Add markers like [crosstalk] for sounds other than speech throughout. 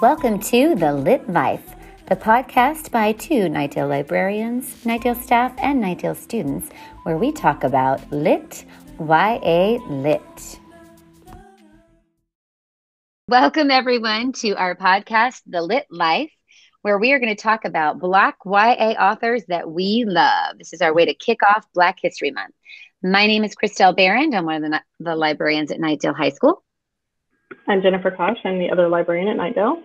Welcome to The Lit Life, the podcast by two Knightdale librarians, Knightdale staff, and Knightdale students, where we talk about lit, YA lit. Welcome, everyone, to our podcast, The Lit Life, where we are going to talk about Black YA authors that we love. This is our way to kick off Black History Month. My name is Christelle Barron. I'm one of the, the librarians at Knightdale High School. I'm Jennifer Kosh. I'm the other librarian at Knightdale.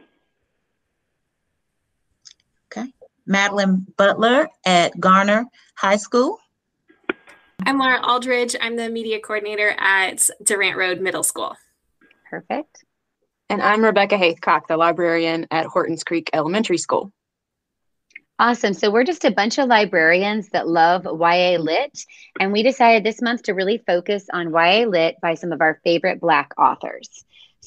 Madelyn Butler at Garner High School. I'm Laura Aldridge. I'm the media coordinator at Durant Road Middle School. Perfect. And I'm Rebekah Haithcock, the librarian at Hortons Creek Elementary School. Awesome. So we're just a bunch of librarians that love YA Lit, and we decided this month to really focus on YA Lit by some of our favorite Black authors.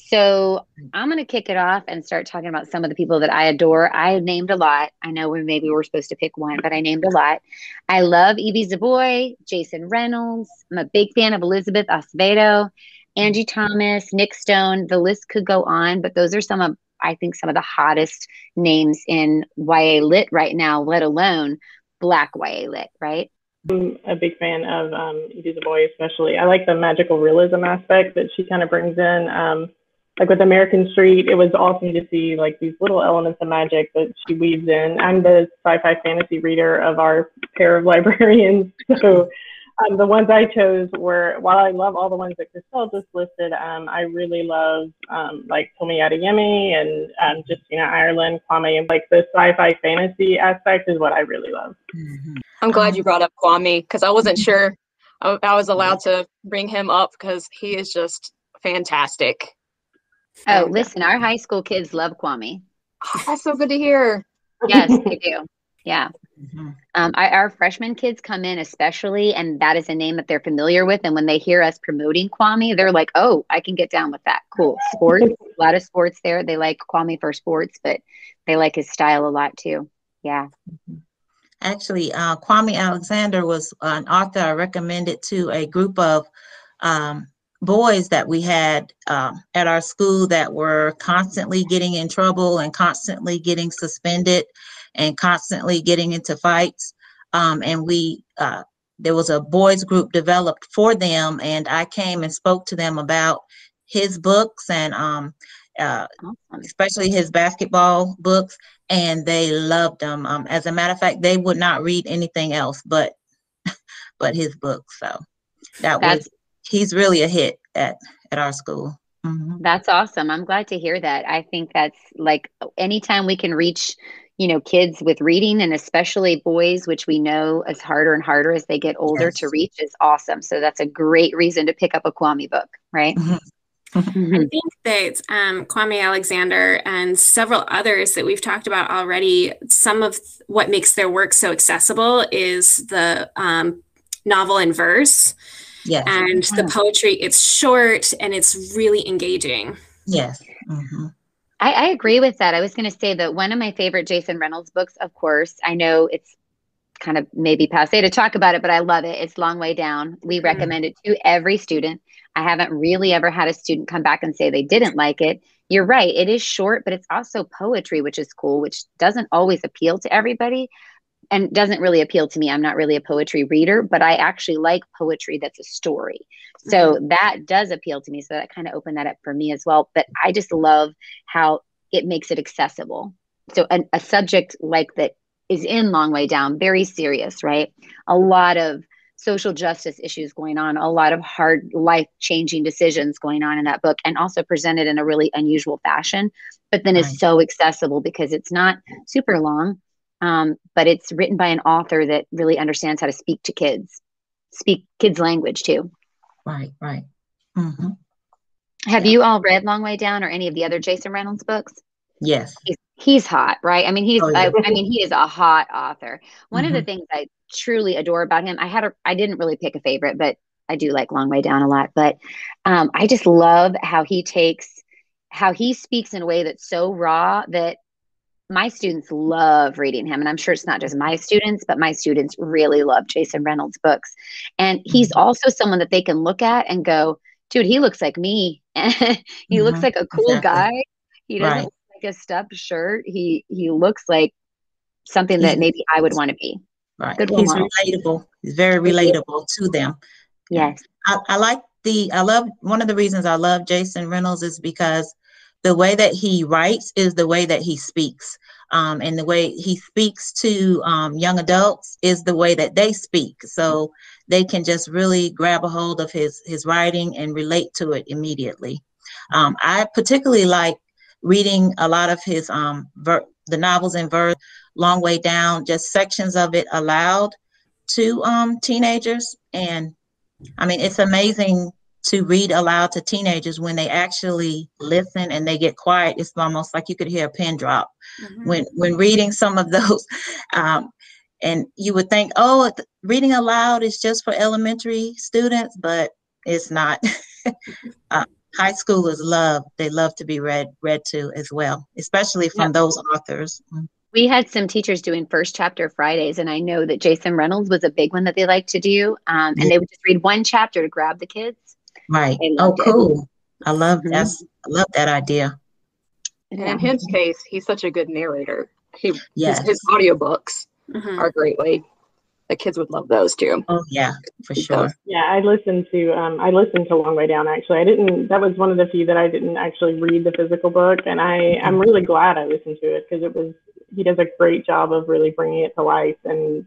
So I'm going to kick it off and start talking about some of the people that I adore. I named a lot. I know we maybe we're supposed to pick one, but I named a lot. I love Ibi Zoboi, Jason Reynolds. I'm a big fan of Elizabeth Acevedo, Angie Thomas, Nic Stone. The list could go on, but those are some of I think some of the hottest names in YA lit right now, let alone Black YA lit, right? I'm a big fan of um, Zoboi, especially. I like the magical realism aspect that she kind of brings in. Um, like with American Street, it was awesome to see like these little elements of magic that she weaves in. I'm the sci-fi fantasy reader of our pair of [laughs] librarians, so um, the ones I chose were while I love all the ones that Christelle just listed. Um, I really love um, like Tomi Adeyemi and um, Justina Ireland, Kwame. Like the sci-fi fantasy aspect is what I really love. Mm-hmm. I'm glad you brought up Kwame because I wasn't sure I, I was allowed to bring him up because he is just fantastic. Oh, listen, our high school kids love Kwame. [gasps] That's so good to hear. Yes, they do. Yeah. Mm-hmm. Um, I, our freshman kids come in especially, and that is a name that they're familiar with. And when they hear us promoting Kwame, they're like, "Oh, I can get down with that. Cool sports, a lot of sports there. They like Kwame for sports, but they like his style a lot too. Yeah." Mm-hmm. Actually, uh, Kwame Alexander was an author I recommended to a group of um, boys that we had uh, at our school that were constantly getting in trouble and constantly getting suspended and constantly getting into fights. Um, and we, uh, there was a boys group developed for them, and I came and spoke to them about his books and um, uh, especially his basketball books, and they loved them. Um, as a matter of fact, they would not read anything else but [laughs] but his books. So that That's- was he's really a hit at at our school. Mm-hmm. That's awesome. I'm glad to hear that. I think that's like anytime we can reach, you know, kids with reading and especially boys, which we know is harder and harder as they get older yes. to reach, is awesome. So that's a great reason to pick up a Kwame book, right? Mm-hmm. Mm-hmm. I think that um, Kwame Alexander and several others that we've talked about already, some of what makes their work so accessible is the um, novel in verse. Yes. And the poetry, it's short and it's really engaging. Yes. Mm-hmm. I, I, agree with that. I was going to say that one of my favorite Jason Reynolds books, of course, I know it's kind of maybe passe to talk about it, but I love it. It's Long Way Down. We mm-hmm. recommend it to every student. I haven't really ever had a student come back and say they didn't like it. You're right. It is short, but it's also poetry, which is cool, which doesn't always appeal to everybody and doesn't really appeal to me. I'm not really a poetry reader, but I actually like poetry that's a story. So mm-hmm. that does appeal to me. So that kind of opened that up for me as well. But I just love how it makes it accessible. So a, a subject like that is in Long Way Down, very serious, right? A lot of social justice issues going on, a lot of hard life changing decisions going on in that book, and also presented in a really unusual fashion. But then right. is so accessible because it's not super long um, but it's written by an author that really understands how to speak to kids, speak kids' language too. Right, right. Mm-hmm. Have yeah. you all read Long Way Down or any of the other Jason Reynolds books? Yes. He's, he's hot, right? I mean, he's, oh, yeah. I, I, mean, he is a hot author. One mm-hmm. of the mm-hmm. things I truly adore about him, I had a, I didn't really pick a favorite, but I do like Long Way Down a lot. But um, I just love how he takes, how he speaks in a way that's so raw that my students love reading him and i'm sure it's not just my students but my students really love jason reynolds books and he's mm-hmm. also someone that they can look at and go dude he looks like me [laughs] he mm-hmm. looks like a cool exactly. guy he doesn't right. look like a stuffed shirt, he he looks like something that maybe I would want to be. Right. Good He's relatable. He's very relatable to them. Yes. I, I like the I love one of the reasons I love Jason Reynolds is because the way that he writes is the way that he speaks. Um, and the way he speaks to um, young adults is the way that they speak. So they can just really grab a hold of his his writing and relate to it immediately. Um, I particularly like reading a lot of his um, ver- the novels in verse, long way down, just sections of it aloud to um, teenagers. And I mean, it's amazing to read aloud to teenagers when they actually listen and they get quiet. It's almost like you could hear a pin drop mm-hmm. when when reading some of those. [laughs] Um, and you would think, oh, reading aloud is just for elementary students, but it's not. [laughs] uh, high schoolers love they love to be read read to as well, especially from yep. those authors. Mm. We had some teachers doing first chapter Fridays, and I know that Jason Reynolds was a big one that they like to do. Um, and they would just read one chapter to grab the kids. Right. Oh, cool. It. I love mm-hmm. that's I love that idea. And in his case, he's such a good narrator. He yes. his, his audiobooks mm-hmm. are great way the kids would love those too. Oh yeah, for sure. Yeah, I listened to um, I listened to Long Way Down actually. I didn't. That was one of the few that I didn't actually read the physical book, and I I'm really glad I listened to it because it was he does a great job of really bringing it to life and.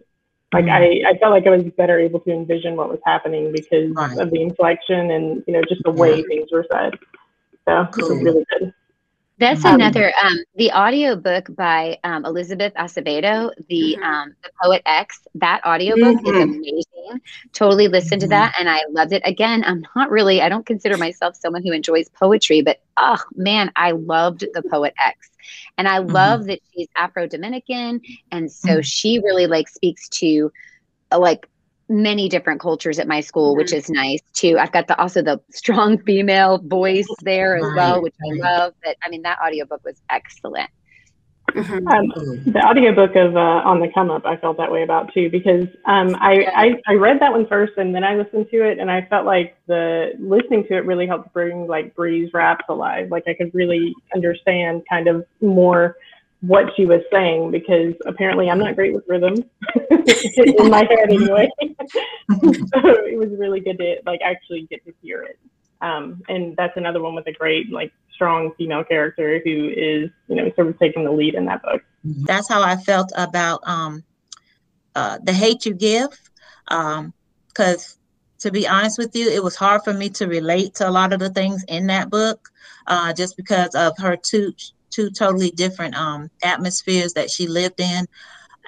Like mm-hmm. I, I felt like I was better able to envision what was happening because right. of the inflection and you know just the way things were said. So cool. it was really good. That's um, another um, the audio book by um, Elizabeth Acevedo, the mm-hmm. um, the Poet X. That audiobook mm-hmm. is amazing. Totally listened mm-hmm. to that and I loved it. Again, I'm not really I don't consider myself someone who enjoys poetry, but oh man, I loved the Poet X. And I mm-hmm. love that she's Afro Dominican and so mm-hmm. she really like speaks to uh, like many different cultures at my school, which mm-hmm. is nice too. I've got the also the strong [laughs] female voice there as well, which I love. But I mean, that audiobook was excellent. Mm-hmm. Um, the audiobook of uh, On the Come Up, I felt that way about too, because um, I, I, I read that one first and then I listened to it, and I felt like the listening to it really helped bring like Bri's raps alive. Like I could really understand kind of more what she was saying because apparently I'm not great with rhythm [laughs] in my head anyway. [laughs] so it was really good to like actually get to hear it. Um, and that's another one with a great like strong female character who is you know sort of taking the lead in that book. That's how I felt about um, uh, the hate you give, because. Um, to be honest with you, it was hard for me to relate to a lot of the things in that book, uh, just because of her two two totally different um, atmospheres that she lived in.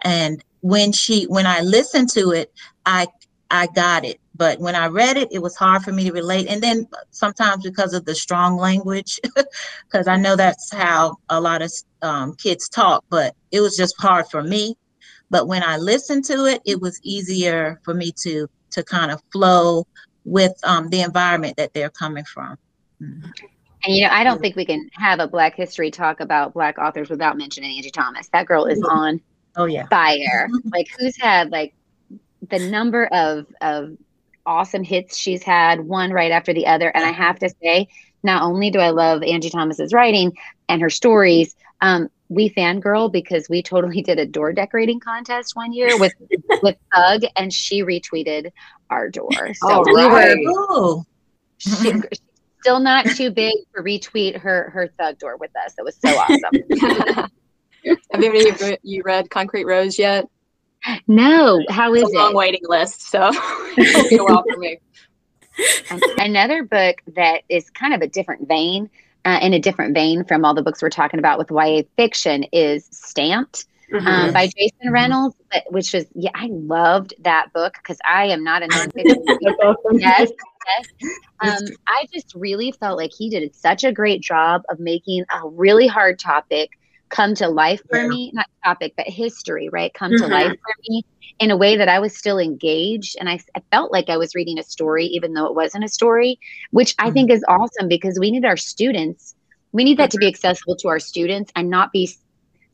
And when she when I listened to it, I I got it. But when I read it, it was hard for me to relate. And then sometimes because of the strong language, [laughs] because I know that's how a lot of um, kids talk, but it was just hard for me. But when I listened to it, it was easier for me to to kind of flow with um, the environment that they're coming from. Mm-hmm. And you know, I don't think we can have a Black History talk about Black authors without mentioning Angie Thomas. That girl is on oh yeah fire. [laughs] like who's had like the number of of awesome hits she's had, one right after the other. And I have to say, not only do I love Angie Thomas's writing and her stories, um, we fangirl because we totally did a door decorating contest one year with [laughs] with Thug, and she retweeted our door. So oh, we were. [laughs] She, still not too big to retweet her her thug door with us. That was so awesome. [laughs] Have any of you, you read Concrete Rose yet? No. How is it's a long it? waiting list, so [laughs] it'll be a while for me. Another book that is kind of a different vein, uh, in a different vein from all the books we're talking about with YA fiction, is Stamped. Mm-hmm. Um, by Jason mm-hmm. Reynolds, which was yeah, I loved that book because I am not a [laughs] nonfiction. yes, yes. [laughs] Um, I just really felt like he did such a great job of making a really hard topic come to life for yeah. me. Not topic, but history, right? Come mm-hmm. to life for me in a way that I was still engaged, and I, I, felt like I was reading a story, even though it wasn't a story, which I mm-hmm. think is awesome because we need our students. We need that to be accessible to our students and not be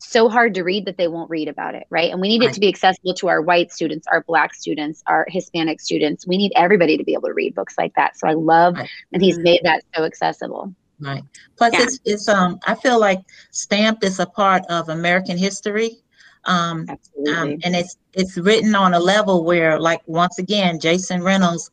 so hard to read that they won't read about it, right? And we need right. it to be accessible to our white students, our black students, our Hispanic students. We need everybody to be able to read books like that. So I love right. that he's mm-hmm. made that so accessible. Right. Plus, yeah. it's it's um. I feel like Stamped is a part of American history. Um, um, and it's it's written on a level where, like, once again, Jason Reynolds,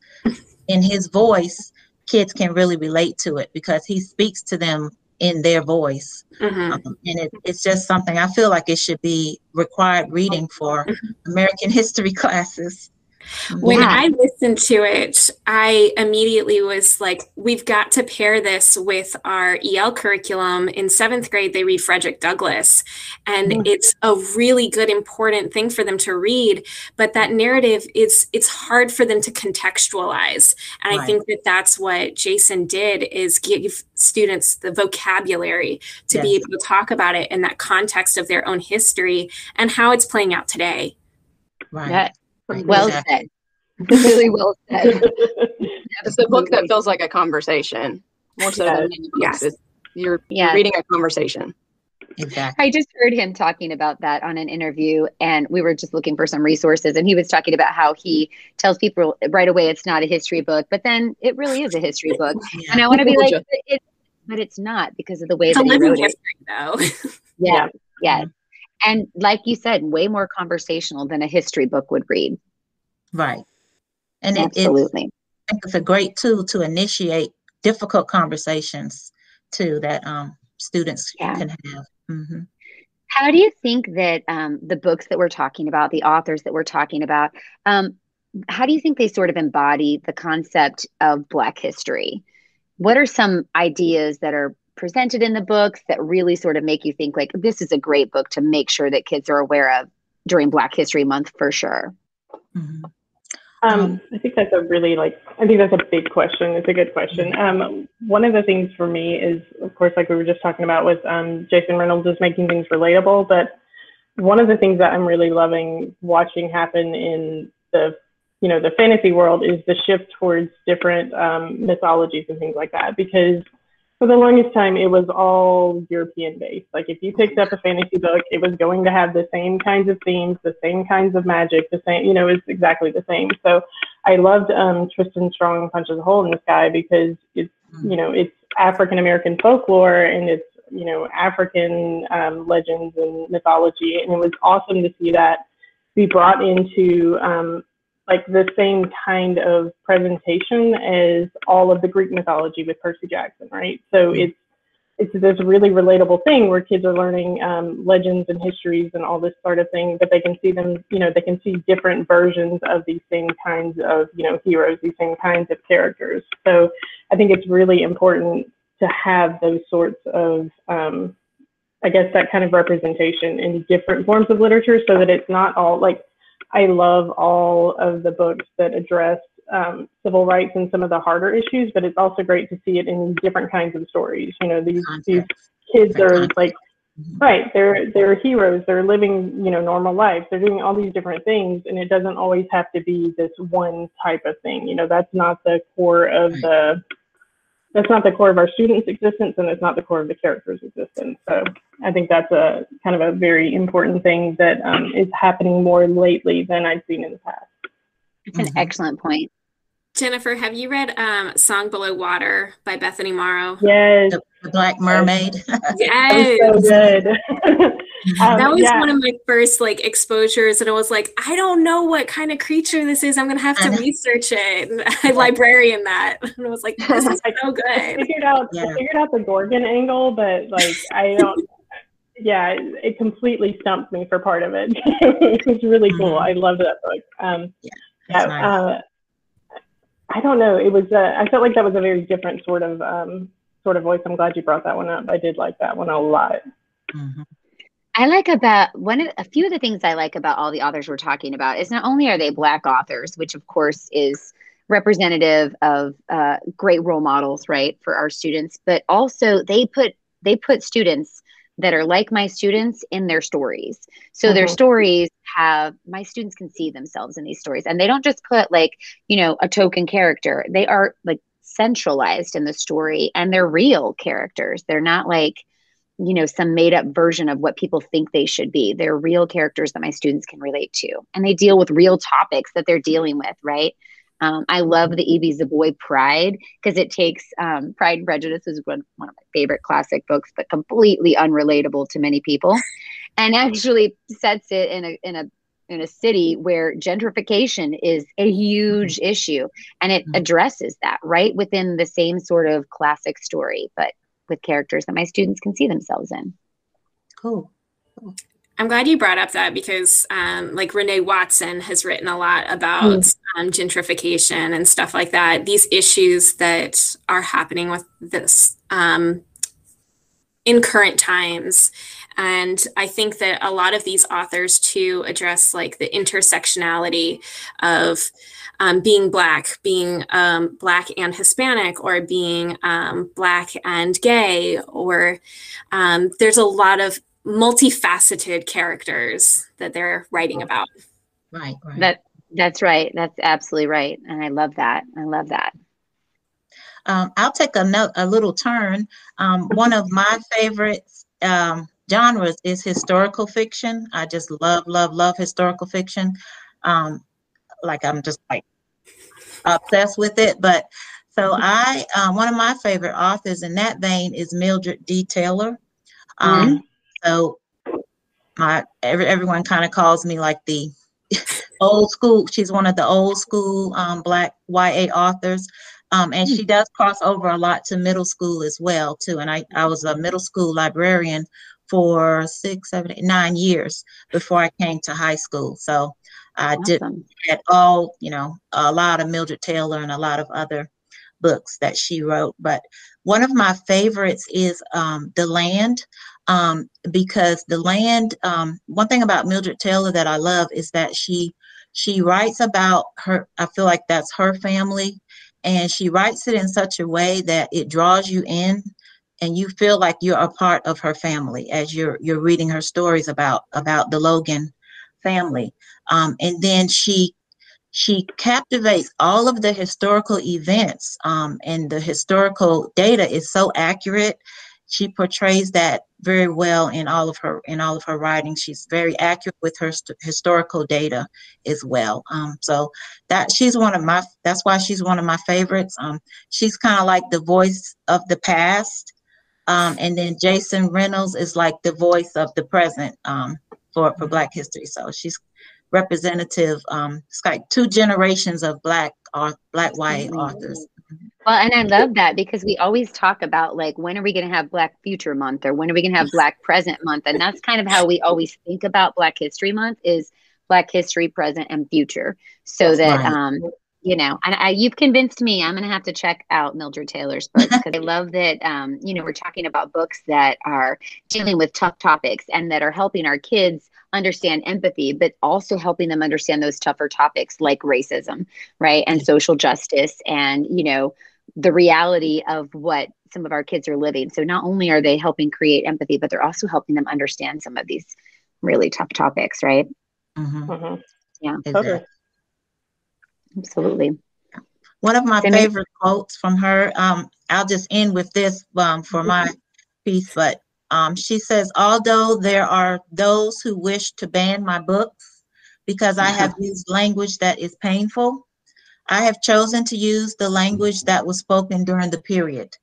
in his voice, kids can really relate to it because he speaks to them in their voice. Mm-hmm. Um, and it, it's just something I feel like it should be required reading for mm-hmm. American history [laughs] classes. When yeah. I listened to it, I immediately was like, we've got to pair this with our EL curriculum. In seventh grade, they read Frederick Douglass, and mm. it's a really good, important thing for them to read. But that narrative is, it's hard for them to contextualize. And right. I think that that's what Jason did is give students the vocabulary to yes. be able to talk about it in that context of their own history and how it's playing out today. Right. Yeah. Well said. [laughs] really well said. [laughs] it's the book that feels like a conversation more so than yes. It's, you're, yeah. you're reading a conversation. Exactly. I just heard him talking about that on an interview, and we were just looking for some resources. And he was talking about how he tells people right away it's not a history book, but then it really is a history book. yeah. And I want to be like, it, but it's not because of the way it's that he wrote history, it. Though. [laughs] yeah, yeah, and like you said, way more conversational than a history book would read. Right. And Absolutely. It, it's, it's a great tool to initiate difficult conversations too that um, students yeah. can have. Mm-hmm. How do you think that um, the books that we're talking about, the authors that we're talking about, um, how do you think they sort of embody the concept of Black history? What are some ideas that are presented in the books that really sort of make you think like this is a great book to make sure that kids are aware of during Black History Month for sure? Mm-hmm. Um, I think that's a really like I think that's a big question. It's a good question. Mm-hmm. Um, one of the things for me is, of course, like we were just talking about with um, Jason Reynolds is making things relatable. But one of the things that I'm really loving watching happen in the you know the fantasy world is the shift towards different um, mythologies and things like that because for the longest time, it was all European based. Like if you picked up a fantasy book, it was going to have the same kinds of themes, the same kinds of magic, the same, you know, it's exactly the same. So I loved um, Tristan Strong Punches a Hole in the Sky because it's, you know, it's African American folklore and it's, you know, African um, legends and mythology. And it was awesome to see that be brought into um, like the same kind of presentation as all of the Greek mythology with Percy Jackson, right? So mm-hmm. it's it's this really relatable thing where kids are learning um, legends and histories and all this sort of thing, but they can see them, you know, they can see different versions of these same kinds of, you know, heroes, these same kinds of characters. So I think it's really important to have those sorts of, um, I guess, that kind of representation in different forms of literature so that it's not all like I love all of the books that address um, civil rights and some of the harder issues, but it's also great to see it in different kinds of stories. You know, these these kids are like mm-hmm. right they're they're heroes they're living you know normal lives they're doing all these different things and it doesn't always have to be this one type of thing you know that's not the core of the that's not the core of our students' existence and it's not the core of the character's existence. So I think that's a kind of a very important thing that um, is happening more lately than I've seen in the past. It's an mm-hmm. excellent point. Jennifer, have you read um, Song Below Water by Bethany Morrow? Yes. The Black Mermaid. [laughs] yes. so good. [laughs] um, that was yeah. one of my first like exposures, and I was like, I don't know what kind of creature this is. I'm gonna have to research it. [laughs] I librarian that, and I was like, this is so good. I figured out, yeah. I figured out the Gorgon angle, but like I don't. yeah, it, completely stumped me for part of it. it was really cool. Mm-hmm. I loved that book. Um, yeah, yeah nice. uh, I don't know. It was. Uh, I felt like that was a very different sort of um, sort of voice. I'm glad you brought that one up. I did like that one a lot. Mm-hmm. I like about one of a few of the things I like about all the authors we're talking about is not only are they black authors, which of course is representative of uh, great role models, right, for our students, but also they put they put students that are like my students in their stories. So mm-hmm. their stories have my students can see themselves in these stories, and they don't just put like you know a token character. They are like centralized in the story, and they're real characters. They're not like you know some made up version of what people think they should be they're real characters that my students can relate to and they deal with real topics that they're dealing with right Um, I love the Ibi Zoboi Pride because it takes um, Pride and Prejudice is one, one of my favorite classic books, but completely unrelatable to many people, and actually sets it in a in a in a city where gentrification is a huge mm-hmm. issue and it mm-hmm. addresses that right within the same sort of classic story but with characters that my students can see themselves in cool, cool. I'm glad you brought up that because, um, like Renee Watson has written a lot about mm. um, gentrification and stuff like that. These issues that are happening with this um, in current times, and I think that a lot of these authors too address like the intersectionality of um, being Black, being um, Black and Hispanic, or being um, Black and gay, or um, there's a lot of multifaceted characters that they're writing about. Right, right. That that's right. That's absolutely right, and I love that. I love that. Um, I'll take a, a little turn. Um, one of my favorites um, genres is historical fiction. I just love, love, love historical fiction. Um, like I'm just like obsessed with it. But so mm-hmm. I, uh, one of my favorite authors in that vein is Mildred D. Taylor. Um, mm-hmm. So my every, everyone kind of calls me like the [laughs] old school. She's one of the old school um, Black YA authors. Um, and she mm. does cross over a lot to middle school as well too. And I, I was a middle school librarian for six, seven, eight, nine years before I came to high school. So I awesome. did at all, you know, a lot of Mildred Taylor and a lot of other books that she wrote. But one of my favorites is um, The Land, um, because The Land, um, one thing about Mildred Taylor that I love is that she she writes about her, I feel like that's her family, and she writes it in such a way that it draws you in and you feel like you're a part of her family as you're you're reading her stories about about the Logan family. Um, and then she she captivates all of the historical events um, and the historical data is so accurate she portrays that very well in all of her in all of her writing she's very accurate with her st- historical data as well um, so that she's one of my that's why she's one of my favorites um, she's kind of like the voice of the past um, and then Jason Reynolds is like the voice of the present um, for, for Black history. So she's representative. Um, it's like two generations of Black uh, Black white authors. Well, and I love that because we always talk about like when are we going to have Black Future Month or when are we going to have Black Present Month, and that's kind of how we always think about Black History Month is Black History, Present, and Future, so that right. um, you know, and I, you've convinced me. I'm going to have to check out Mildred Taylor's books [laughs] because I love that. Um, you know, we're talking about books that are dealing with tough topics and that are helping our kids understand empathy, but also helping them understand those tougher topics like racism, right, and social justice, and you know, the reality of what some of our kids are living. So not only are they helping create empathy, but they're also helping them understand some of these really tough topics, right? Mm-hmm. Mm-hmm. Yeah. Okay. Absolutely. One of my favorite quotes from her, um, I'll just end with this um, for my piece, but um, she says, although there are those who wish to ban my books because I have [laughs] used language that is painful, I have chosen to use the language that was spoken during the period,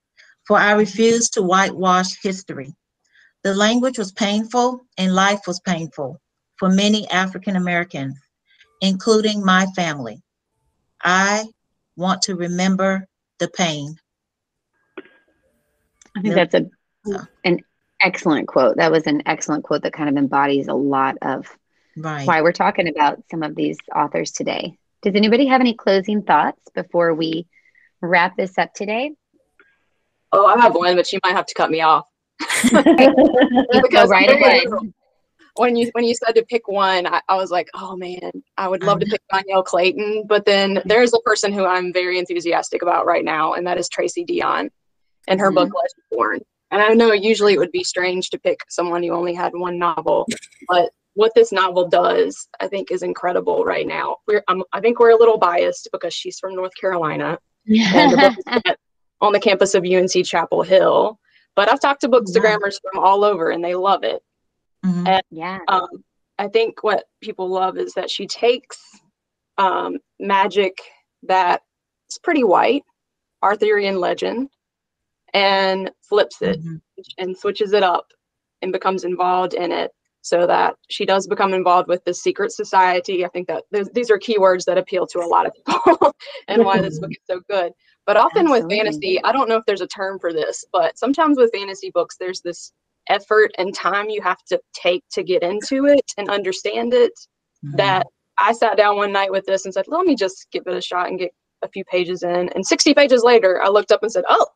for I refuse to whitewash history. The language was painful and life was painful for many African Americans, including my family. I want to remember the pain. I think that's a an excellent quote. That was an excellent quote that kind of embodies a lot of right. why we're talking about some of these authors today. Does anybody have any closing thoughts before we wrap this up today? Oh, I have one, but you might have to cut me off. [laughs] because right away when you when you said to pick one, I, I was like, oh man, I would love to pick Dhonielle Clayton. But then there's a person who I'm very enthusiastic about right now, and that is Tracy Deonn, and her mm-hmm. book Legendborn. And I know usually it would be strange to pick someone who only had one novel, [laughs] but what this novel does, I think, is incredible right now. We're, um, I think we're a little biased because she's from North Carolina, and the book is [laughs] on the campus of UNC Chapel Hill. But I've talked to bookstagrammers from all over, and they love it. Mm-hmm. And yeah. Um, I think what people love is that she takes um, magic that is pretty white, Arthurian legend, and flips it mm-hmm. and switches it up and becomes involved in it so that she does become involved with the secret society. I think that these are keywords that appeal to a lot of people [laughs] and why this book is so good. But often Absolutely. with fantasy, I don't know if there's a term for this, but sometimes with fantasy books, there's this effort and time you have to take to get into it and understand it mm-hmm. that I sat down one night with this and said, let me just give it a shot and get a few pages in. And 60 pages later, I looked up and said, oh,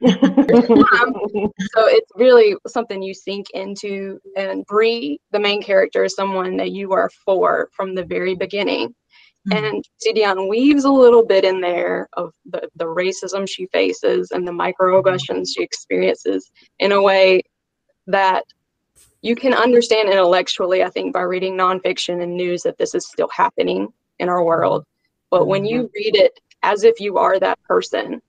[laughs] so it's really something you sink into and Bree, the main character, is someone that you are for from the very beginning. Mm-hmm. And Deonn weaves a little bit in there of the, the racism she faces and the microaggressions she experiences in a way that you can understand intellectually, I think, by reading nonfiction and news that this is still happening in our world. But when you mm-hmm. read it as if you are that person,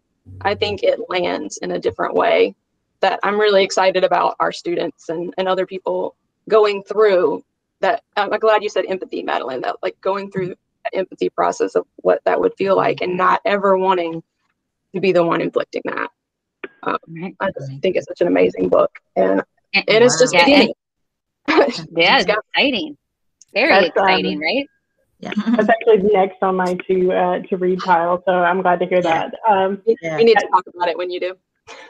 I think it lands in a different way that I'm really excited about our students and, and other people going through that. I'm glad you said empathy, Madelyn, that like going through that empathy process of what that would feel like and not ever wanting to be the one inflicting that. Um, I just think it's such an amazing book. And, and it's just yeah, beginning. [laughs] yeah, it's exciting. Very That's, exciting, um, right? Yeah. That's actually next on my to uh, to read pile, so I'm glad to hear that. Um, yeah. We need to talk about it when you do.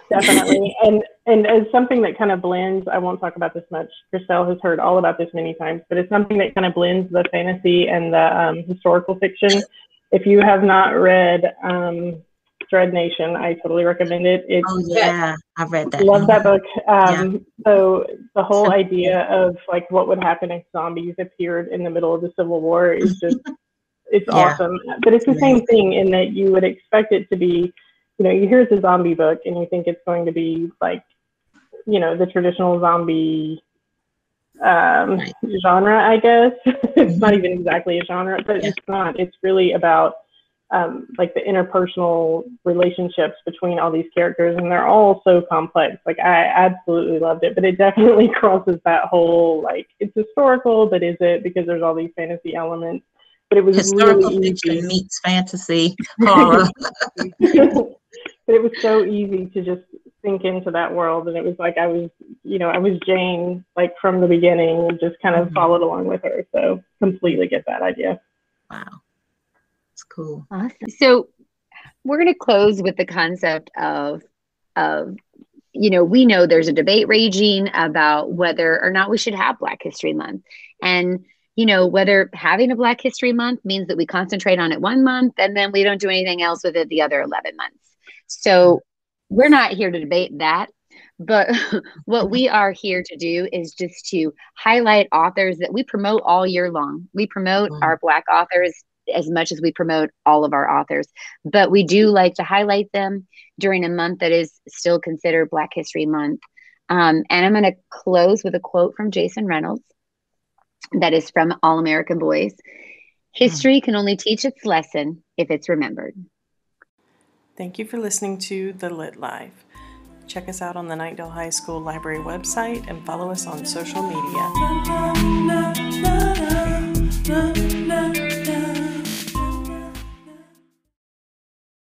Definitely, [laughs] and and as something that kind of blends, I won't talk about this much. Christelle has heard all about this many times, but it's something that kind of blends the fantasy and the um, historical fiction. If you have not read um, Dread Nation. I totally recommend it. It's, oh yeah, I've read that. Love that book. Um, yeah. So the whole idea of like what would happen if zombies appeared in the middle of the Civil War is just [laughs] it's yeah. awesome. But it's the same thing in that you would expect it to be, you know, you hear it's a zombie book and you think it's going to be like, you know, the traditional zombie um, right. genre, I guess. [laughs] it's not even exactly a genre, but yeah. it's not. It's really about um, like the interpersonal relationships between all these characters, and they're all so complex. Like I absolutely loved it, but it definitely [laughs] crosses that whole like it's historical, but is it because there's all these fantasy elements? But it was historical really fiction easy. meets fantasy [laughs] horror. [laughs] but it was so easy to just sink into that world, and it was like I was, you know, I was Jane like from the beginning, and just kind of mm-hmm. followed along with her. So completely get that idea. Wow cool. Awesome. So we're going to close with the concept of of you know we know there's a debate raging about whether or not we should have Black History Month, and you know whether having a Black History Month means that we concentrate on it one month and then we don't do anything else with it the other 11 months. So we're not here to debate that. But [laughs] what we are here to do is just to highlight authors that we promote all year long. We promote mm-hmm. our Black authors as much as we promote all of our authors. But we do like to highlight them during a month that is still considered Black History Month. Um, and I'm going to close with a quote from Jason Reynolds that is from All American Boys History can only teach its lesson if it's remembered. Thank you for listening to The Lit Life. Check us out on the Knightdale High School Library website and follow us on social media.